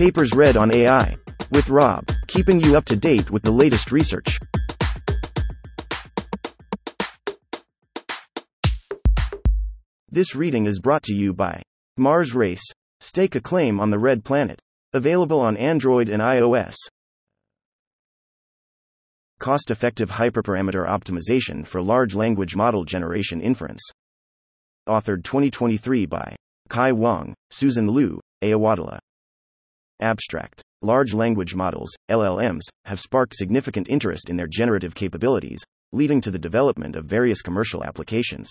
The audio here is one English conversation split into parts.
Papers read on AI. With Rob, keeping you up to date with the latest research. This reading is brought to you by Mars Race. Stake a claim on the Red Planet. Available on Android and iOS. Cost effective hyperparameter optimization for large language model generation inference. Authored 2023 by Chi Wang, Susan Liu, A. Awadallah. Abstract. Large language models, LLMs, have sparked significant interest in their generative capabilities, leading to the development of various commercial applications.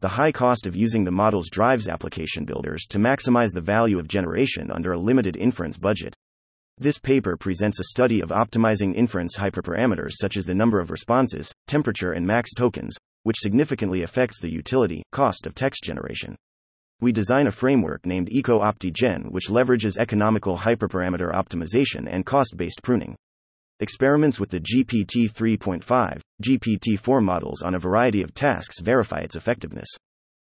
The high cost of using the models drives application builders to maximize the value of generation under a limited inference budget. This paper presents a study of optimizing inference hyperparameters such as the number of responses, temperature, and max tokens, which significantly affects the utility cost of text generation. We design a framework named EcoOptiGen which leverages economical hyperparameter optimization and cost based pruning. Experiments with the GPT 3.5, GPT 4 models on a variety of tasks verify its effectiveness.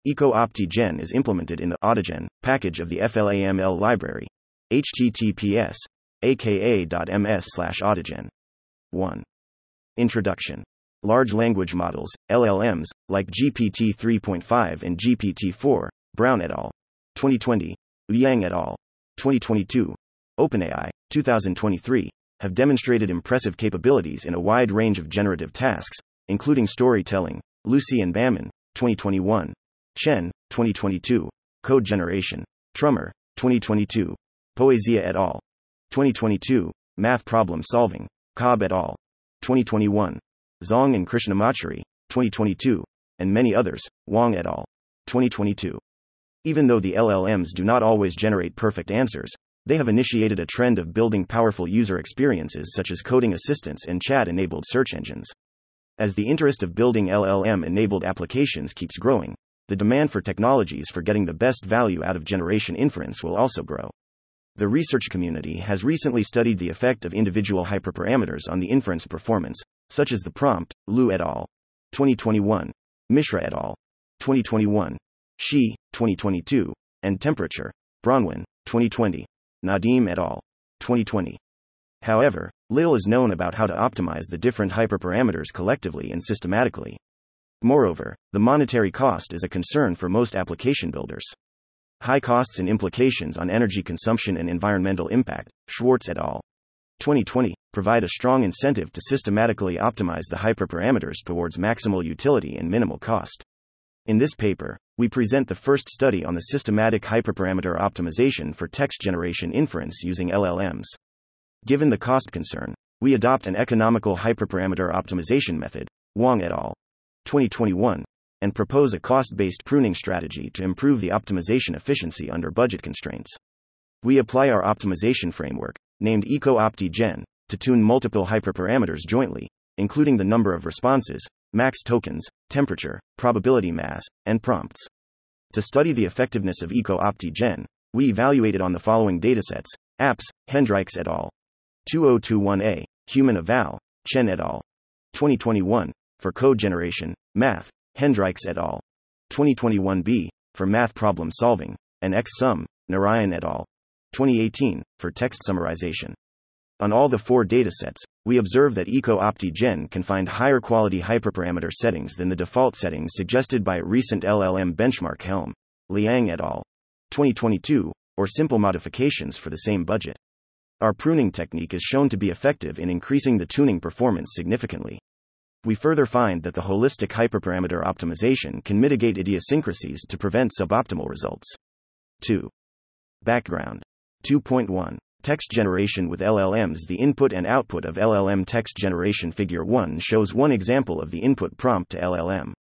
EcoOptiGen is implemented in the Autogen package of the FLAML library. https aka.ms slash autogen. 1. Introduction. Large language models, LLMs, like GPT 3.5 and GPT 4, Brown et al. 2020, Liang et al. 2022, OpenAI, 2023, have demonstrated impressive capabilities in a wide range of generative tasks, including storytelling, Lucy and Bamman, 2021, Chen, 2022, code generation, Trummer, 2022, Poesia et al., 2022, math problem solving, Cobbe et al., 2021, Zhang and Krishnamachari, 2022, and many others, Wang et al., 2022. Even though the LLMs do not always generate perfect answers, they have initiated a trend of building powerful user experiences such as coding assistants and chat enabled search engines. As the interest of building LLM enabled applications keeps growing, the demand for technologies for getting the best value out of generation inference will also grow. The research community has recently studied the effect of individual hyperparameters on the inference performance, such as the prompt, Liu et al. 2021, Mishra et al. 2021, Shi, 2022, and temperature, Bronwyn, 2020. Nadim et al. 2020. However, little is known about how to optimize the different hyperparameters collectively and systematically. Moreover, the monetary cost is a concern for most application builders. High costs and implications on energy consumption and environmental impact, Schwartz et al. 2020, provide a strong incentive to systematically optimize the hyperparameters towards maximal utility and minimal cost. In this paper, we present the first study on the systematic hyperparameter optimization for text generation inference using LLMs. Given the cost concern, we adopt an economical hyperparameter optimization method, Wang et al. 2021, and propose a cost based pruning strategy to improve the optimization efficiency under budget constraints. We apply our optimization framework, named EcoOptiGen, to tune multiple hyperparameters jointly, including the number of responses, max tokens, temperature, probability mass, and prompts. To study the effectiveness of EcoOptiGen, we evaluated on the following datasets apps, Hendrycks et al. 2021a, Human Eval, Chen et al. 2021, for code generation, math, Hendrycks et al. 2021b, for math problem solving, and XSum, Narayan et al. 2018, for text summarization. On all the four datasets, we observe that EcoOptiGen can find higher quality hyperparameter settings than the default settings suggested by recent LLM benchmark Helm, Liang et al. 2022, or simple modifications for the same budget. Our pruning technique is shown to be effective in increasing the tuning performance significantly. We further find that the holistic hyperparameter optimization can mitigate idiosyncrasies to prevent suboptimal results. 2. Background 2.1 Text generation with LLMs The input and output of LLM text generation Figure 1 shows one example of the input prompt to LLM.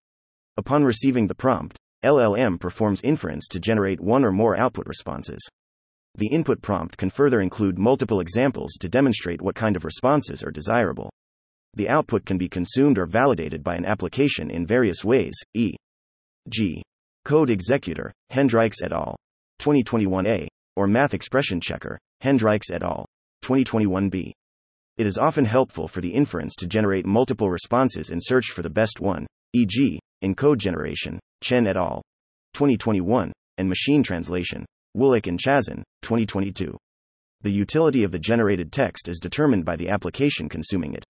Upon receiving the prompt, LLM performs inference to generate one or more output responses. The input prompt can further include multiple examples to demonstrate what kind of responses are desirable. The output can be consumed or validated by an application in various ways, e.g., Code Executor, Hendrycks et al. 2021a, or Math Expression Checker, Hendrycks et al. 2021b. It is often helpful for the inference to generate multiple responses and search for the best one, e.g., in code generation, Chen et al. 2021, and machine translation, Woolek and Chazin, 2022. the utility of the generated text is determined by the application consuming it.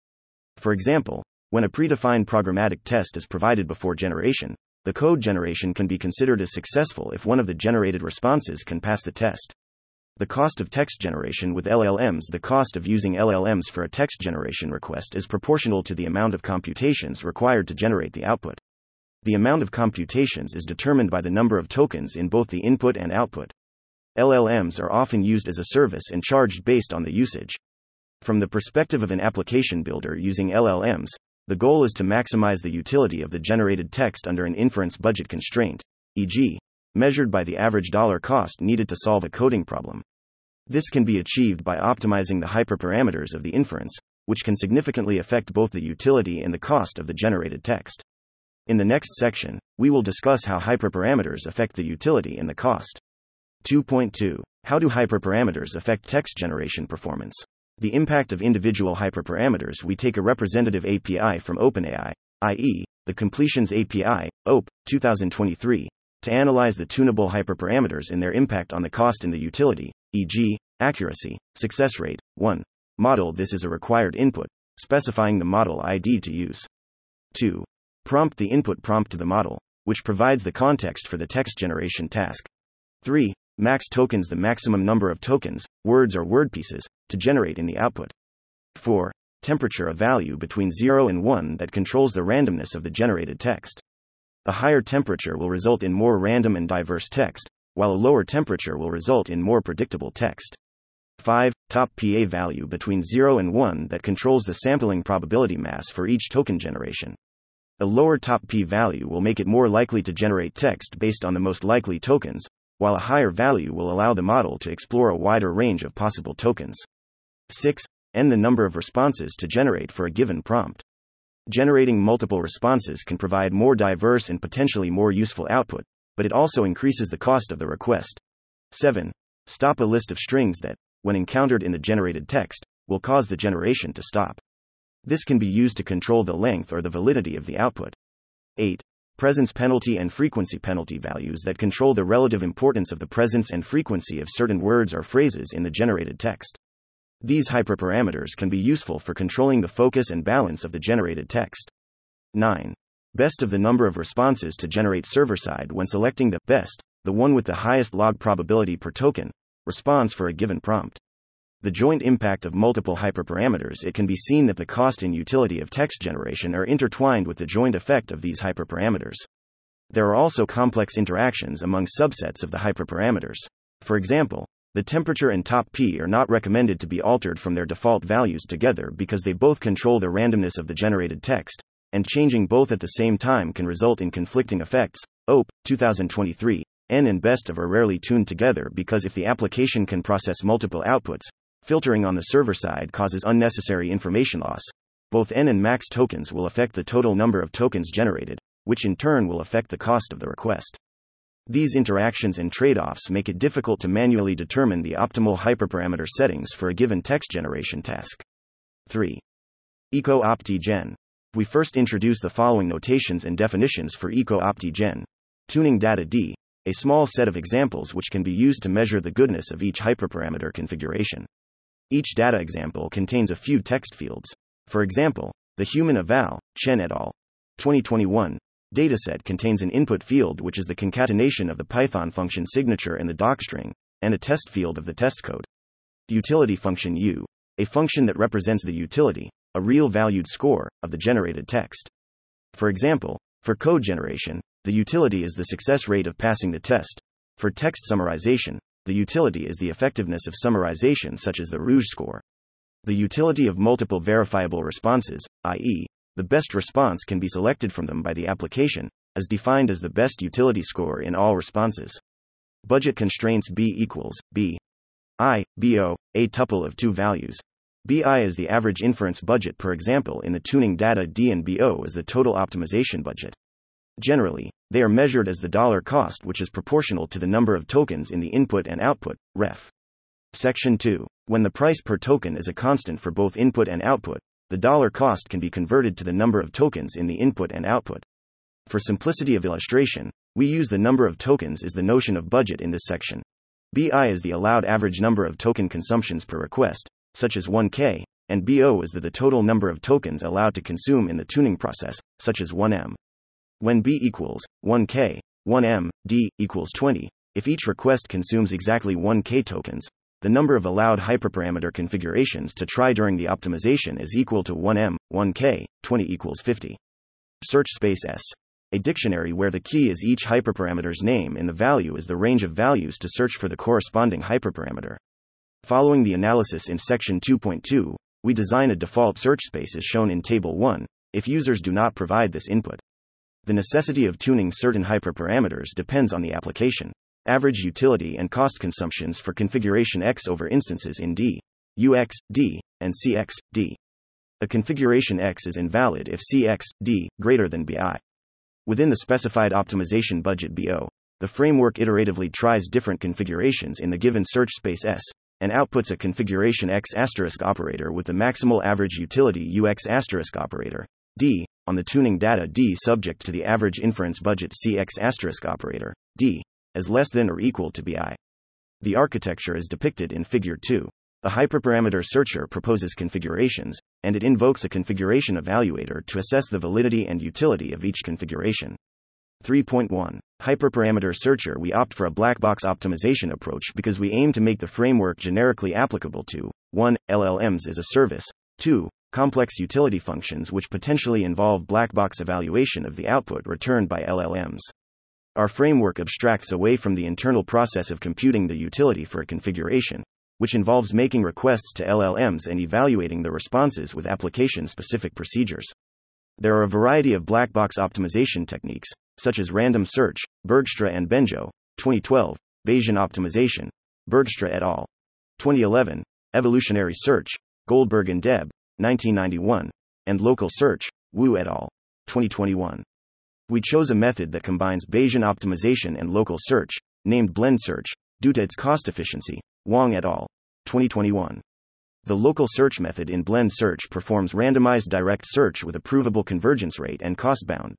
For example, when a predefined programmatic test is provided before generation, the code generation can be considered as successful if one of the generated responses can pass the test. The cost of text generation with LLMs The cost of using LLMs for a text generation request is proportional to the amount of computations required to generate the output. The amount of computations is determined by the number of tokens in both the input and output. LLMs are often used as a service and charged based on the usage. From the perspective of an application builder using LLMs, the goal is to maximize the utility of the generated text under an inference budget constraint, e.g., measured by the average dollar cost needed to solve a coding problem. This can be achieved by optimizing the hyperparameters of the inference, which can significantly affect both the utility and the cost of the generated text. In the next section, we will discuss how hyperparameters affect the utility and the cost. 2.2 How do hyperparameters affect text generation performance? The impact of individual hyperparameters We take a representative API from OpenAI, i.e., the Completions API, OP, 2023, to analyze the tunable hyperparameters and their impact on the cost and the utility, e.g., accuracy, success rate. 1. Model This is a required input, specifying the model ID to use. 2. Prompt the input prompt to the model, which provides the context for the text generation task. 3. Max tokens the maximum number of tokens, words or word pieces, to generate in the output. 4. Temperature a value between 0 and 1 that controls the randomness of the generated text. A higher temperature will result in more random and diverse text, while a lower temperature will result in more predictable text. 5. Top PA value between 0 and 1 that controls the sampling probability mass for each token generation. A lower top P value will make it more likely to generate text based on the most likely tokens, while a higher value will allow the model to explore a wider range of possible tokens. 6. N the number of responses to generate for a given prompt. Generating multiple responses can provide more diverse and potentially more useful output, but it also increases the cost of the request. 7. Stop a list of strings that, when encountered in the generated text, will cause the generation to stop. This can be used to control the length or the validity of the output. 8. Presence penalty and frequency penalty values that control the relative importance of the presence and frequency of certain words or phrases in the generated text. These hyperparameters can be useful for controlling the focus and balance of the generated text. 9. Best of the number of responses to generate server side when selecting the best, the one with the highest log probability per token, response for a given prompt. The joint impact of multiple hyperparameters it can be seen that the cost and utility of text generation are intertwined with the joint effect of these hyperparameters. There are also complex interactions among subsets of the hyperparameters. For example, the temperature and top P are not recommended to be altered from their default values together because they both control the randomness of the generated text, and changing both at the same time can result in conflicting effects. OPE 2023. N and best of are rarely tuned together because if the application can process multiple outputs, filtering on the server side causes unnecessary information loss. Both N and max tokens will affect the total number of tokens generated, which in turn will affect the cost of the request. These interactions and trade offs make it difficult to manually determine the optimal hyperparameter settings for a given text generation task. 3. Eco OptiGen. We first introduce the following notations and definitions for Eco OptiGen. Tuning data D, a small set of examples which can be used to measure the goodness of each hyperparameter configuration. Each data example contains a few text fields. For example, the human eval, Chen et al. 2021 dataset contains an input field which is the concatenation of the Python function signature and the docstring, and a test field of the test code. Utility function U, a function that represents the utility, a real valued score, of the generated text. For example, for code generation, the utility is the success rate of passing the test. For text summarization, the utility is the effectiveness of summarization, such as the Rouge score. The utility of multiple verifiable responses, i.e., the best response can be selected from them by the application, as defined as the best utility score in all responses. Budget constraints B equals B. I, BO, a tuple of two values. BI is the average inference budget per example in the tuning data D and BO is the total optimization budget. Generally, they are measured as the dollar cost which is proportional to the number of tokens in the input and output, ref. Section 2. When the price per token is a constant for both input and output, the dollar cost can be converted to the number of tokens in the input and output. For simplicity of illustration, we use the number of tokens as the notion of budget in this section. BI is the allowed average number of token consumptions per request, such as 1K, and BO is the, the total number of tokens allowed to consume in the tuning process, such as 1M. When B equals 1K, 1M, D equals 20, if each request consumes exactly 1K tokens, the number of allowed hyperparameter configurations to try during the optimization is equal to 1M, 1K, 20 equals 50. Search space S. A dictionary where the key is each hyperparameter's name and the value is the range of values to search for the corresponding hyperparameter. Following the analysis in section 2.2, we design a default search space as shown in table 1 if users do not provide this input. The necessity of tuning certain hyperparameters depends on the application average utility and cost consumptions for configuration X over instances in D, UX, D, and CX, D. A configuration X is invalid if CX, D, greater than BI. Within the specified optimization budget BO, the framework iteratively tries different configurations in the given search space S and outputs a configuration X asterisk operator with the maximal average utility UX asterisk operator, D, on the tuning data D subject to the average inference budget CX asterisk operator, D, as less than or equal to BI. The architecture is depicted in Figure 2. A hyperparameter searcher proposes configurations, and it invokes a configuration evaluator to assess the validity and utility of each configuration. 3.1 Hyperparameter Searcher We opt for a black box optimization approach because we aim to make the framework generically applicable to 1. LLMs as a service, 2. Complex utility functions which potentially involve black box evaluation of the output returned by LLMs. Our framework abstracts away from the internal process of computing the utility for a configuration, which involves making requests to LLMs and evaluating the responses with application specific procedures. There are a variety of black box optimization techniques, such as random search, Bergstra and Bengio, 2012, Bayesian optimization, Bergstra et al., 2011, evolutionary search, Goldberg and Deb, 1991, and local search, Wu et al., 2021. We chose a method that combines Bayesian optimization and local search, named Blend Search, due to its cost efficiency. Wang et al., 2021. The local search method in Blend Search performs randomized direct search with a provable convergence rate and cost bound.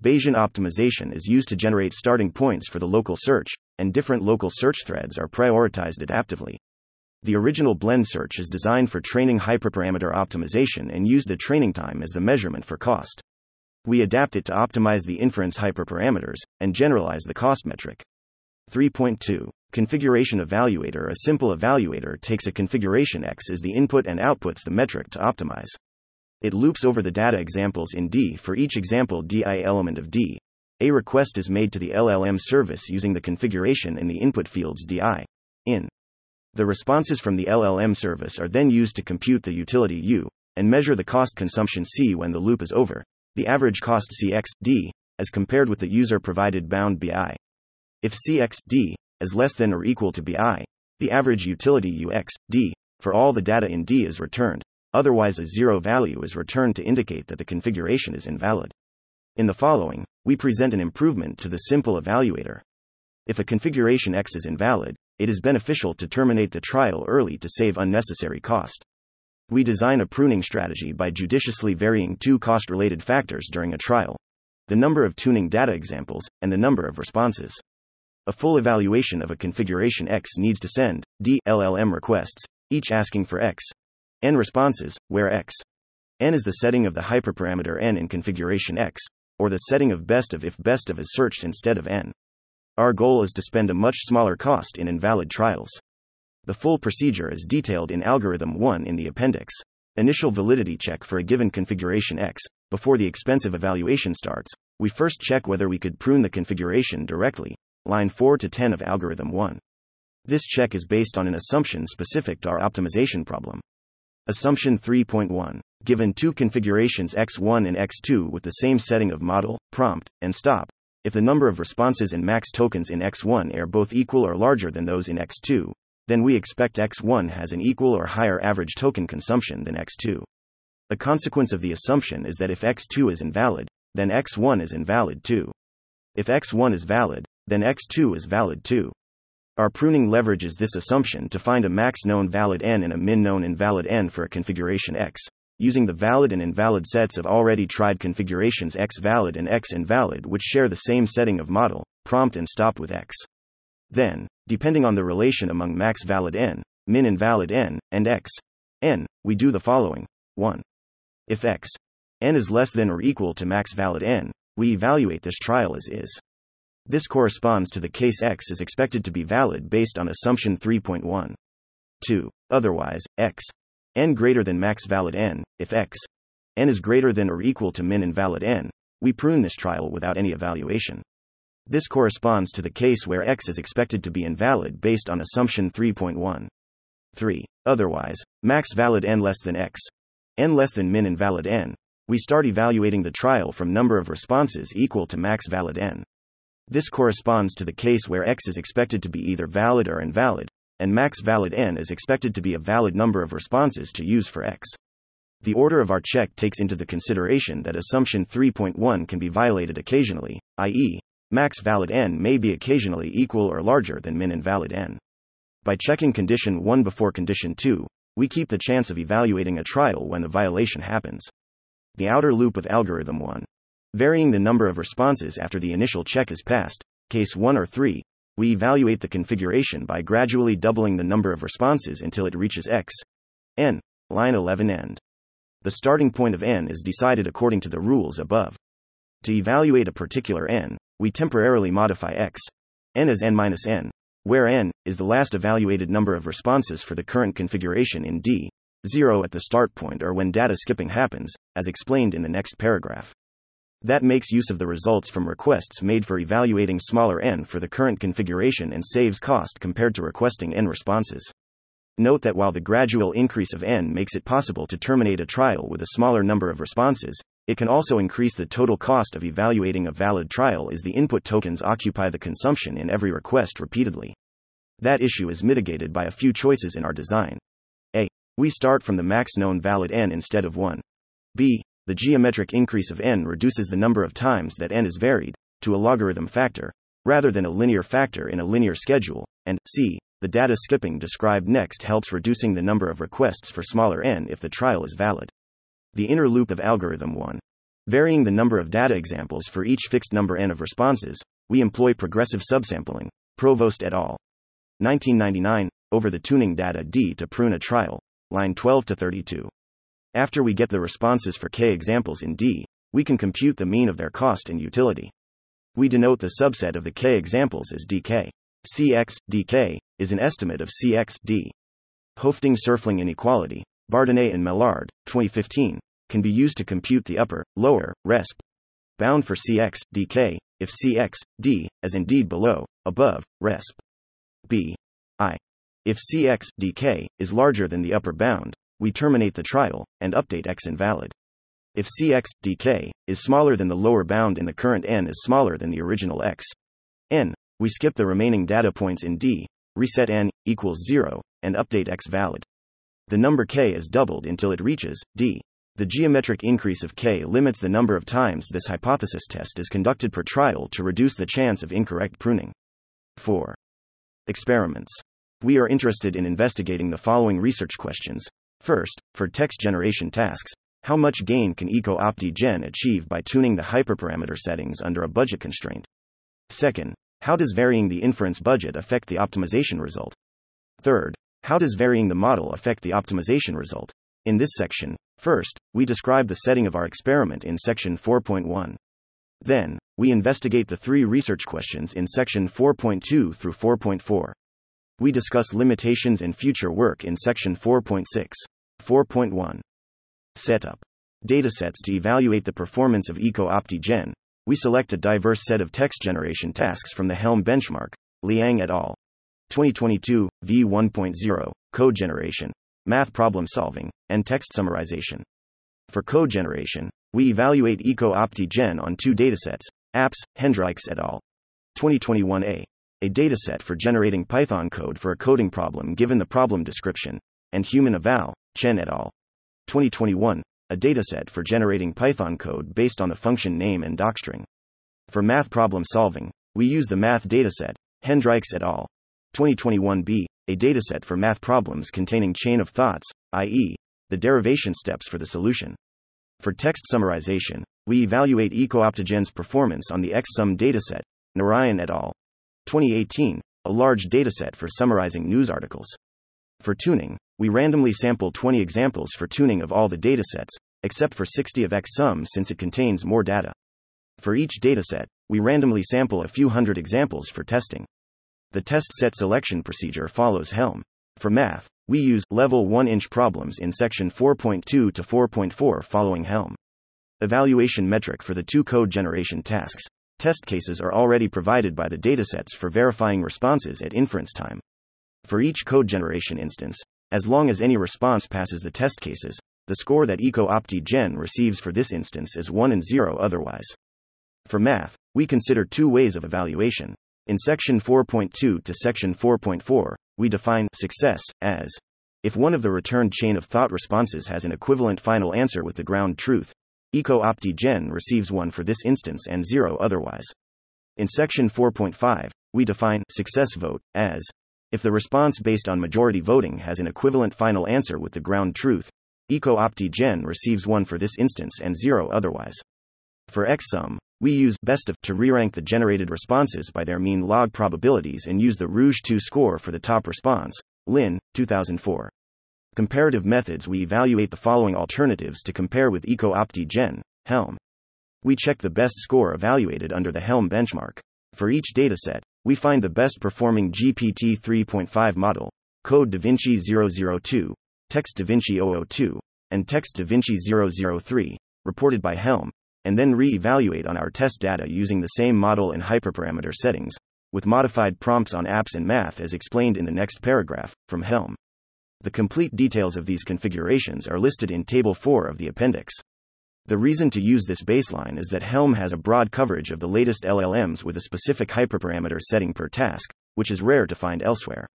Bayesian optimization is used to generate starting points for the local search, and different local search threads are prioritized adaptively. The original blend search is designed for training hyperparameter optimization and used the training time as the measurement for cost. We adapt it to optimize the inference hyperparameters and generalize the cost metric. 3.2 Configuration Evaluator A simple evaluator takes a configuration X as the input and outputs the metric to optimize. It loops over the data examples in D for each example DI element of D. A request is made to the LLM service using the configuration in the input fields DI. In. The responses from the LLM service are then used to compute the utility U and measure the cost consumption C when the loop is over, the average cost CXD, as compared with the user provided bound BI. If CXD is less than or equal to BI, the average utility UXD for all the data in D is returned, otherwise, a zero value is returned to indicate that the configuration is invalid. In the following, we present an improvement to the simple evaluator. If a configuration X is invalid, it is beneficial to terminate the trial early to save unnecessary cost. We design a pruning strategy by judiciously varying two cost related factors during a trial the number of tuning data examples, and the number of responses. A full evaluation of a configuration X needs to send D LLM requests, each asking for X. N responses, where X. N is the setting of the hyperparameter N in configuration X, or the setting of best of if best of is searched instead of N. Our goal is to spend a much smaller cost in invalid trials. The full procedure is detailed in Algorithm 1 in the appendix. Initial validity check for a given configuration X. Before the expensive evaluation starts, we first check whether we could prune the configuration directly, line 4 to 10 of algorithm 1. This check is based on an assumption specific to our optimization problem. Assumption 3.1 Given two configurations x1 and x2 with the same setting of model, prompt, and stop, if the number of responses and max tokens in x1 are both equal or larger than those in x2, then we expect x1 has an equal or higher average token consumption than x2. A consequence of the assumption is that if x2 is invalid, then x1 is invalid too. If x1 is valid, then x2 is valid too. Our pruning leverages this assumption to find a max known valid n and a min known invalid n for a configuration x, using the valid and invalid sets of already tried configurations x valid and x invalid which share the same setting of model, prompt and stop with x. Then, depending on the relation among max valid n, min invalid n, and x, n, we do the following 1. If x, n is less than or equal to max valid n, we evaluate this trial as is. This corresponds to the case x is expected to be valid based on assumption 3.1. 2. Otherwise, x, n greater than max valid n, if x, n is greater than or equal to min invalid n, we prune this trial without any evaluation. This corresponds to the case where x is expected to be invalid based on assumption 3.1. 3. Otherwise, max valid n less than x, n less than min invalid n, we start evaluating the trial from number of responses equal to max valid n. This corresponds to the case where x is expected to be either valid or invalid, and max valid n is expected to be a valid number of responses to use for x. The order of our check takes into the consideration that assumption 3.1 can be violated occasionally, i.e., max valid n may be occasionally equal or larger than min invalid n. By checking condition 1 before condition 2, we keep the chance of evaluating a trial when the violation happens. The outer loop of algorithm 1. Varying the number of responses after the initial check is passed, case 1 or 3, we evaluate the configuration by gradually doubling the number of responses until it reaches x. n. Line 11 end. The starting point of n is decided according to the rules above. To evaluate a particular n, we temporarily modify x, n as n minus n, where n is the last evaluated number of responses for the current configuration in D, 0 at the start point or when data skipping happens, as explained in the next paragraph. That makes use of the results from requests made for evaluating smaller n for the current configuration and saves cost compared to requesting n responses. Note that while the gradual increase of n makes it possible to terminate a trial with a smaller number of responses, it can also increase the total cost of evaluating a valid trial as the input tokens occupy the consumption in every request repeatedly. That issue is mitigated by a few choices in our design. A. We start from the max known valid n instead of 1. B. The geometric increase of n reduces the number of times that n is varied, to a logarithm factor, rather than a linear factor in a linear schedule. And C. The data skipping described next helps reducing the number of requests for smaller n if the trial is valid. The inner loop of algorithm 1. Varying the number of data examples for each fixed number n of responses, we employ progressive subsampling, Provost et al. 1999, over the tuning data D to prune a trial, line 12 to 32. After we get the responses for k examples in D, we can compute the mean of their cost and utility. We denote the subset of the k examples as dk. Cx, dk, is an estimate of Cx, d. Hoeffding Serfling inequality, Bardenet and Maillard, 2015, can be used to compute the upper, lower, resp. bound for Cx, dk, if Cx, d, as indeed below, above, resp. b. i. If Cx, dk, is larger than the upper bound, we terminate the trial, and update x invalid. If Cx, dk, is smaller than the lower bound and the current n is smaller than the original x, n, we skip the remaining data points in D, reset n equals 0, and update x valid the number k is doubled until it reaches d. The geometric increase of k limits the number of times this hypothesis test is conducted per trial to reduce the chance of incorrect pruning. 4. Experiments. We are interested in investigating the following research questions. First, for text generation tasks, how much gain can EcoOptiGen achieve by tuning the hyperparameter settings under a budget constraint? Second, how does varying the inference budget affect the optimization result? Third, how does varying the model affect the optimization result? In this section, first, we describe the setting of our experiment in section 4.1. Then, we investigate the three research questions in section 4.2 through 4.4. We discuss limitations and future work in section 4.6. 4.1. Setup. Datasets to evaluate the performance of EcoOptiGen. We select a diverse set of text generation tasks from the Helm benchmark, Liang et al. 2022, V1.0, Code Generation, Math Problem Solving, and Text Summarization. For code generation, we evaluate EcoOptiGen on two datasets, Apps, Hendrycks et al. 2021a, a dataset for generating Python code for a coding problem given the problem description, and Human Eval, Chen et al. 2021, a dataset for generating Python code based on the function name and docstring. For math problem solving, we use the math dataset, Hendrycks et al. 2021b, a dataset for math problems containing chain of thoughts, i.e., the derivation steps for the solution. For text summarization, we evaluate EcoOptiGen's performance on the XSum dataset, Narayan et al. 2018, a large dataset for summarizing news articles. For tuning, we randomly sample 20 examples for tuning of all the datasets, except for 60 of XSUM since it contains more data. For each dataset, we randomly sample a few hundred examples for testing. The test set selection procedure follows Helm. For math, we use level 1 inch problems in section 4.2 to 4.4 following Helm. Evaluation metric for the two code generation tasks. Test cases are already provided by the datasets for verifying responses at inference time. For each code generation instance, as long as any response passes the test cases, the score that EcoOptiGen receives for this instance is 1 and 0 otherwise. For math, we consider two ways of evaluation. In section 4.2 to section 4.4, we define success as if one of the returned chain of thought responses has an equivalent final answer with the ground truth, EcoOptiGen receives 1 for this instance and 0 otherwise. In section 4.5, we define success vote as if the response based on majority voting has an equivalent final answer with the ground truth, EcoOptiGen receives 1 for this instance and 0 otherwise. For XSUM, we use best of to re-rank the generated responses by their mean log probabilities and use the Rouge 2 score for the top response. Lin, 2004. Comparative methods We evaluate the following alternatives to compare with Eco Opti Gen. Helm. We check the best score evaluated under the Helm benchmark. For each dataset, we find the best performing GPT 3.5 model, Code DaVinci 002, Text DaVinci 002, and Text DaVinci 003, reported by Helm, and then re evaluate on our test data using the same model and hyperparameter settings, with modified prompts on apps and math as explained in the next paragraph, from Helm. The complete details of these configurations are listed in Table 4 of the appendix. The reason to use this baseline is that Helm has a broad coverage of the latest LLMs with a specific hyperparameter setting per task, which is rare to find elsewhere.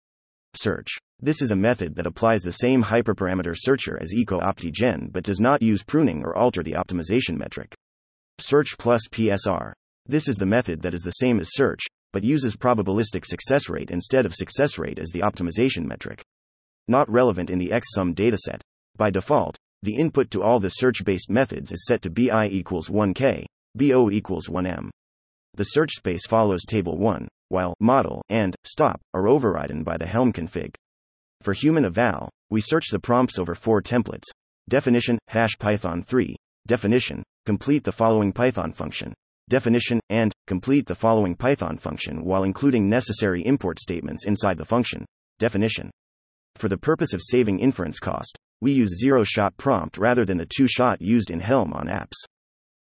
Search. This is a method that applies the same hyperparameter searcher as EcoOptiGen but does not use pruning or alter the optimization metric. Search plus PSR. This is the method that is the same as search, but uses probabilistic success rate instead of success rate as the optimization metric. Not relevant in the XSUM dataset. By default, the input to all the search based methods is set to BI equals 1K, BO equals 1M. The search space follows table 1, while model and stop are overridden by the Helm config. For human eval, we search the prompts over four templates definition, hash Python 3, definition, complete the following Python function, definition, and complete the following Python function while including necessary import statements inside the function, definition. For the purpose of saving inference cost, we use zero shot prompt rather than the two shot used in Helm on apps.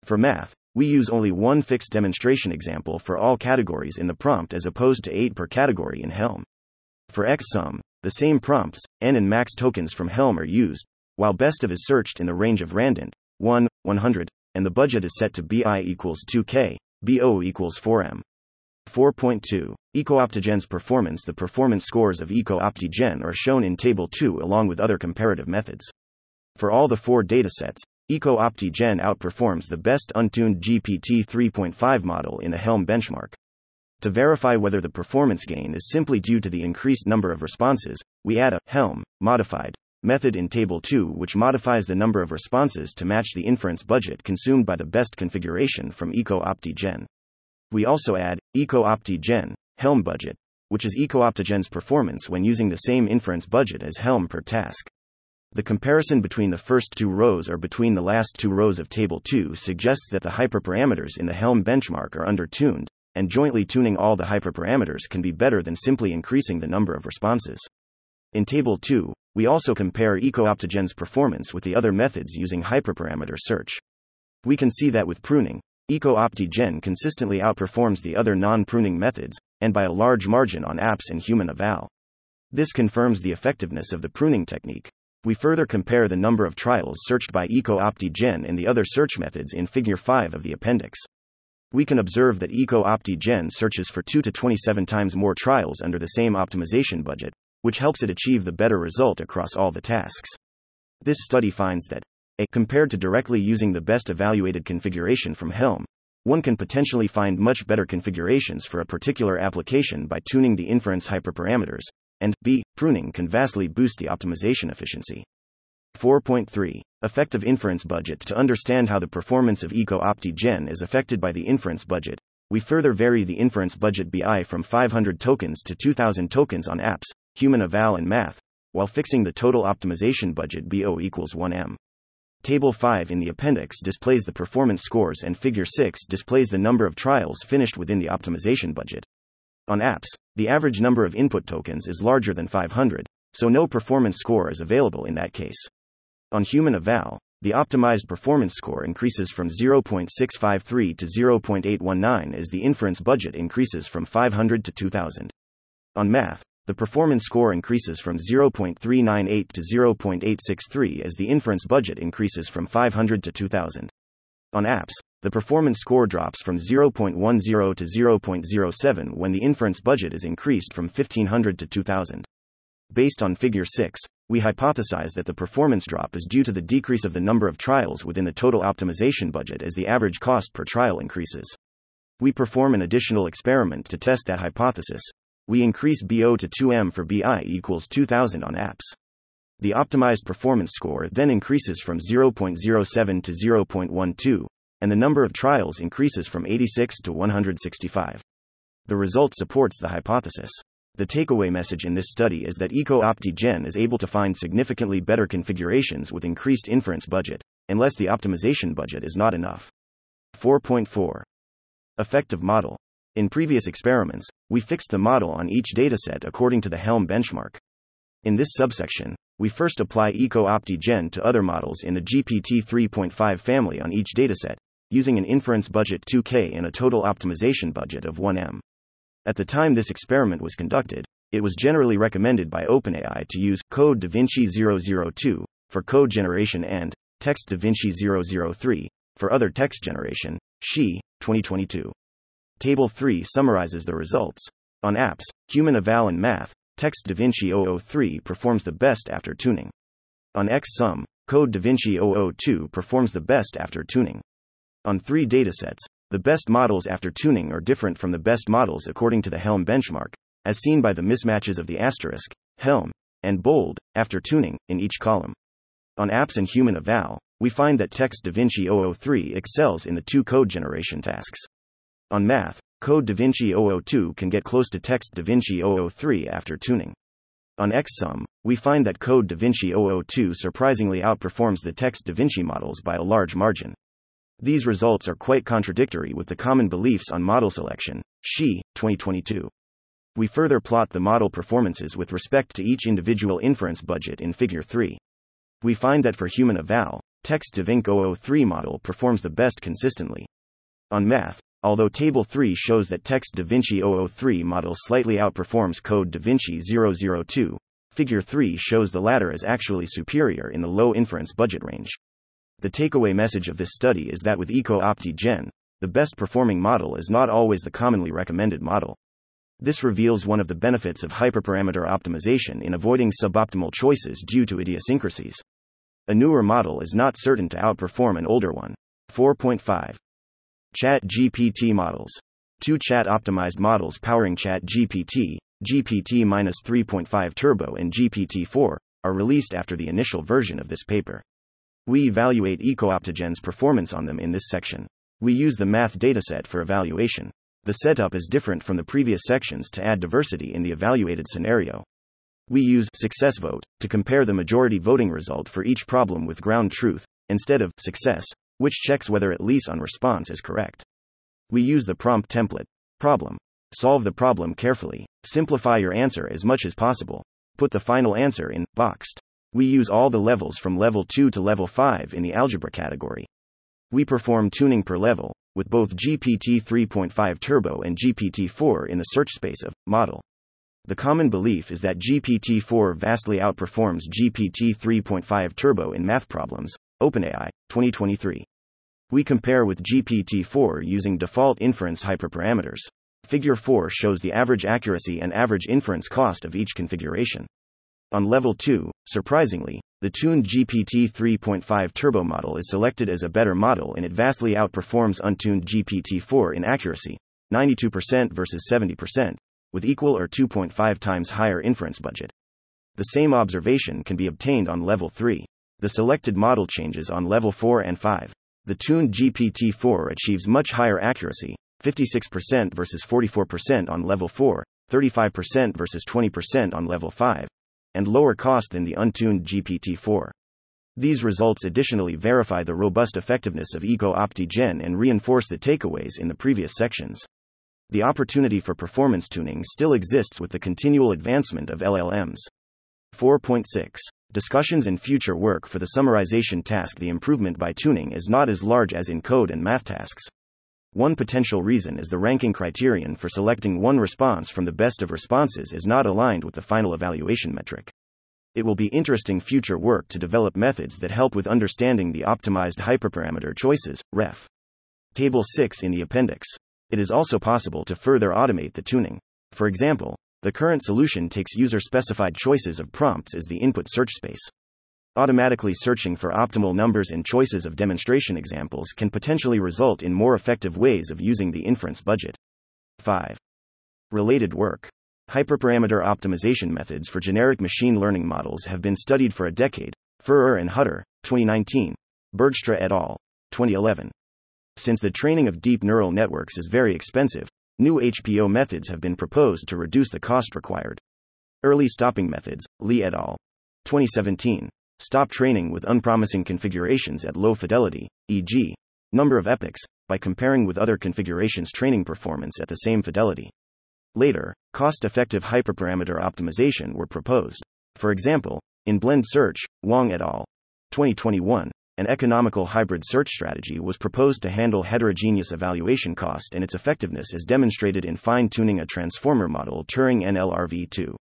For math, we use only one fixed demonstration example for all categories in the prompt as opposed to 8 per category in Helm. For XSUM, the same prompts, n and max tokens from Helm are used, while best of is searched in the range of randant, 1, 100, and the budget is set to BI equals 2K, BO equals 4M. 4.2. EcoOptiGen's performance The performance scores of EcoOptiGen are shown in Table 2 along with other comparative methods. For all the four datasets, EcoOptiGen outperforms the best untuned GPT 3.5 model in the Helm benchmark. To verify whether the performance gain is simply due to the increased number of responses, we add a Helm modified method in Table 2 which modifies the number of responses to match the inference budget consumed by the best configuration from EcoOptiGen. We also add EcoOptiGen Helm budget, which is EcoOptiGen's performance when using the same inference budget as Helm per task. The comparison between the first two rows or between the last two rows of Table 2 suggests that the hyperparameters in the Helm benchmark are undertuned, and jointly tuning all the hyperparameters can be better than simply increasing the number of responses. In Table 2, we also compare EcoOptiGen's performance with the other methods using hyperparameter search. We can see that with pruning, EcoOptiGen consistently outperforms the other non pruning methods, and by a large margin on apps and human eval. This confirms the effectiveness of the pruning technique. We further compare the number of trials searched by EcoOptiGen and the other search methods in Figure 5 of the appendix. We can observe that EcoOptiGen searches for 2 to 27 times more trials under the same optimization budget, which helps it achieve the better result across all the tasks. This study finds that, a, compared to directly using the best evaluated configuration from Helm, one can potentially find much better configurations for a particular application by tuning the inference hyperparameters, and b, pruning can vastly boost the optimization efficiency. 4.3 Effective inference budget To understand how the performance of EcoOptiGen is affected by the inference budget, we further vary the inference budget BI from 500 tokens to 2000 tokens on apps, human eval, and math, while fixing the total optimization budget BO equals 1M. Table 5 in the appendix displays the performance scores, and Figure 6 displays the number of trials finished within the optimization budget. On apps, the average number of input tokens is larger than 500, so no performance score is available in that case. On human eval, the optimized performance score increases from 0.653 to 0.819 as the inference budget increases from 500 to 2000. On math, the performance score increases from 0.398 to 0.863 as the inference budget increases from 500 to 2000. On apps, the performance score drops from 0.10 to 0.07 when the inference budget is increased from 1500 to 2000. Based on Figure 6, we hypothesize that the performance drop is due to the decrease of the number of trials within the total optimization budget as the average cost per trial increases. We perform an additional experiment to test that hypothesis. We increase BO to 2M for BI equals 2000 on apps. The optimized performance score then increases from 0.07 to 0.12, and the number of trials increases from 86 to 165. The result supports the hypothesis. The takeaway message in this study is that EcoOptiGen is able to find significantly better configurations with increased inference budget, unless the optimization budget is not enough. 4.4 Effective model. In previous experiments, we fixed the model on each dataset according to the Helm benchmark. In this subsection, we first apply EcoOptiGen to other models in the GPT 3.5 family on each dataset, using an inference budget 2K and a total optimization budget of 1M. At the time this experiment was conducted, it was generally recommended by OpenAI to use Code DaVinci 002 for code generation and Text DaVinci 003 for other text generation. Xi, 2022. Table 3 summarizes the results. On apps, Human Eval and Math, Text DaVinci 003 performs the best after tuning. On XSum, Code DaVinci 002 performs the best after tuning. On three datasets, the best models after tuning are different from the best models according to the Helm benchmark, as seen by the mismatches of the asterisk, Helm, and bold, after tuning, in each column. On apps and human eval, we find that Text DaVinci 003 excels in the two code generation tasks. On math, Code DaVinci 002 can get close to Text DaVinci 003 after tuning. On XSum, we find that Code DaVinci 002 surprisingly outperforms the Text DaVinci models by a large margin. These results are quite contradictory with the common beliefs on model selection. Xi, 2022. We further plot the model performances with respect to each individual inference budget in Figure 3. We find that for human eval, Text DaVinci 003 model performs the best consistently. On math, although Table 3 shows that Text DaVinci 003 model slightly outperforms Code DaVinci 002, Figure 3 shows the latter is actually superior in the low inference budget range. The takeaway message of this study is that with EcoOptiGen, the best performing model is not always the commonly recommended model. This reveals one of the benefits of hyperparameter optimization in avoiding suboptimal choices due to idiosyncrasies. A newer model is not certain to outperform an older one. 4.5 Chat GPT models. Two chat optimized models powering Chat GPT, GPT 3.5 Turbo and GPT 4, are released after the initial version of this paper. We evaluate EcoOptiGen's performance on them in this section. We use the math dataset for evaluation. The setup is different from the previous sections to add diversity in the evaluated scenario. We use success vote to compare the majority voting result for each problem with ground truth, instead of success, which checks whether at least on response is correct. We use the prompt template. Problem. Solve the problem carefully. Simplify your answer as much as possible. Put the final answer in boxed. We use all the levels from level 2 to level 5 in the algebra category. We perform tuning per level, with both GPT 3.5 Turbo and GPT 4 in the search space of model. The common belief is that GPT 4 vastly outperforms GPT 3.5 Turbo in math problems. OpenAI, 2023. We compare with GPT 4 using default inference hyperparameters. Figure 4 shows the average accuracy and average inference cost of each configuration. On level 2, surprisingly, the tuned GPT 3.5 turbo model is selected as a better model and it vastly outperforms untuned GPT 4 in accuracy 92% versus 70%, with equal or 2.5 times higher inference budget. The same observation can be obtained on level 3. The selected model changes on level 4 and 5. The tuned GPT 4 achieves much higher accuracy, 56% versus 44% on level 4, 35% versus 20% on level 5, and lower cost than the untuned GPT 4. These results additionally verify the robust effectiveness of Eco OptiGen and reinforce the takeaways in the previous sections. The opportunity for performance tuning still exists with the continual advancement of LLMs. 4.6 Discussions in future work for the summarization task. The improvement by tuning is not as large as in code and math tasks. One potential reason is the ranking criterion for selecting one response from the best of responses is not aligned with the final evaluation metric. It will be interesting future work to develop methods that help with understanding the optimized hyperparameter choices, ref. Table 6 in the appendix. It is also possible to further automate the tuning. For example, the current solution takes user specified choices of prompts as the input search space. Automatically searching for optimal numbers and choices of demonstration examples can potentially result in more effective ways of using the inference budget. 5. Related work. Hyperparameter optimization methods for generic machine learning models have been studied for a decade. Feurer and Hutter, 2019. Bergstra et al., 2011. Since the training of deep neural networks is very expensive, New HPO methods have been proposed to reduce the cost required. Early stopping methods, Li et al. 2017. Stop training with unpromising configurations at low fidelity, e.g., number of epochs, by comparing with other configurations' training performance at the same fidelity. Later, cost effective hyperparameter optimization were proposed. For example, in BlendSearch, Wang et al. 2021, an economical hybrid search strategy was proposed to handle heterogeneous evaluation cost and its effectiveness is demonstrated in fine tuning a transformer model Turing NLRV2.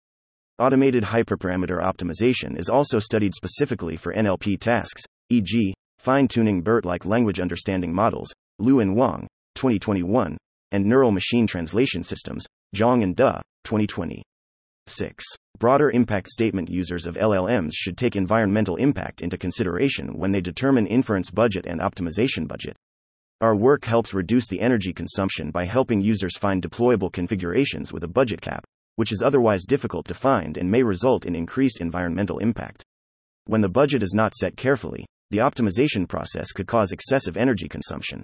Automated hyperparameter optimization is also studied specifically for NLP tasks, e.g., fine tuning BERT like language understanding models, Liu and Wang, 2021, and neural machine translation systems, Zhang and Duh, 2020. 6. Broader impact statement users of LLMs should take environmental impact into consideration when they determine inference budget and optimization budget. Our work helps reduce the energy consumption by helping users find deployable configurations with a budget cap, which is otherwise difficult to find and may result in increased environmental impact. When the budget is not set carefully, the optimization process could cause excessive energy consumption.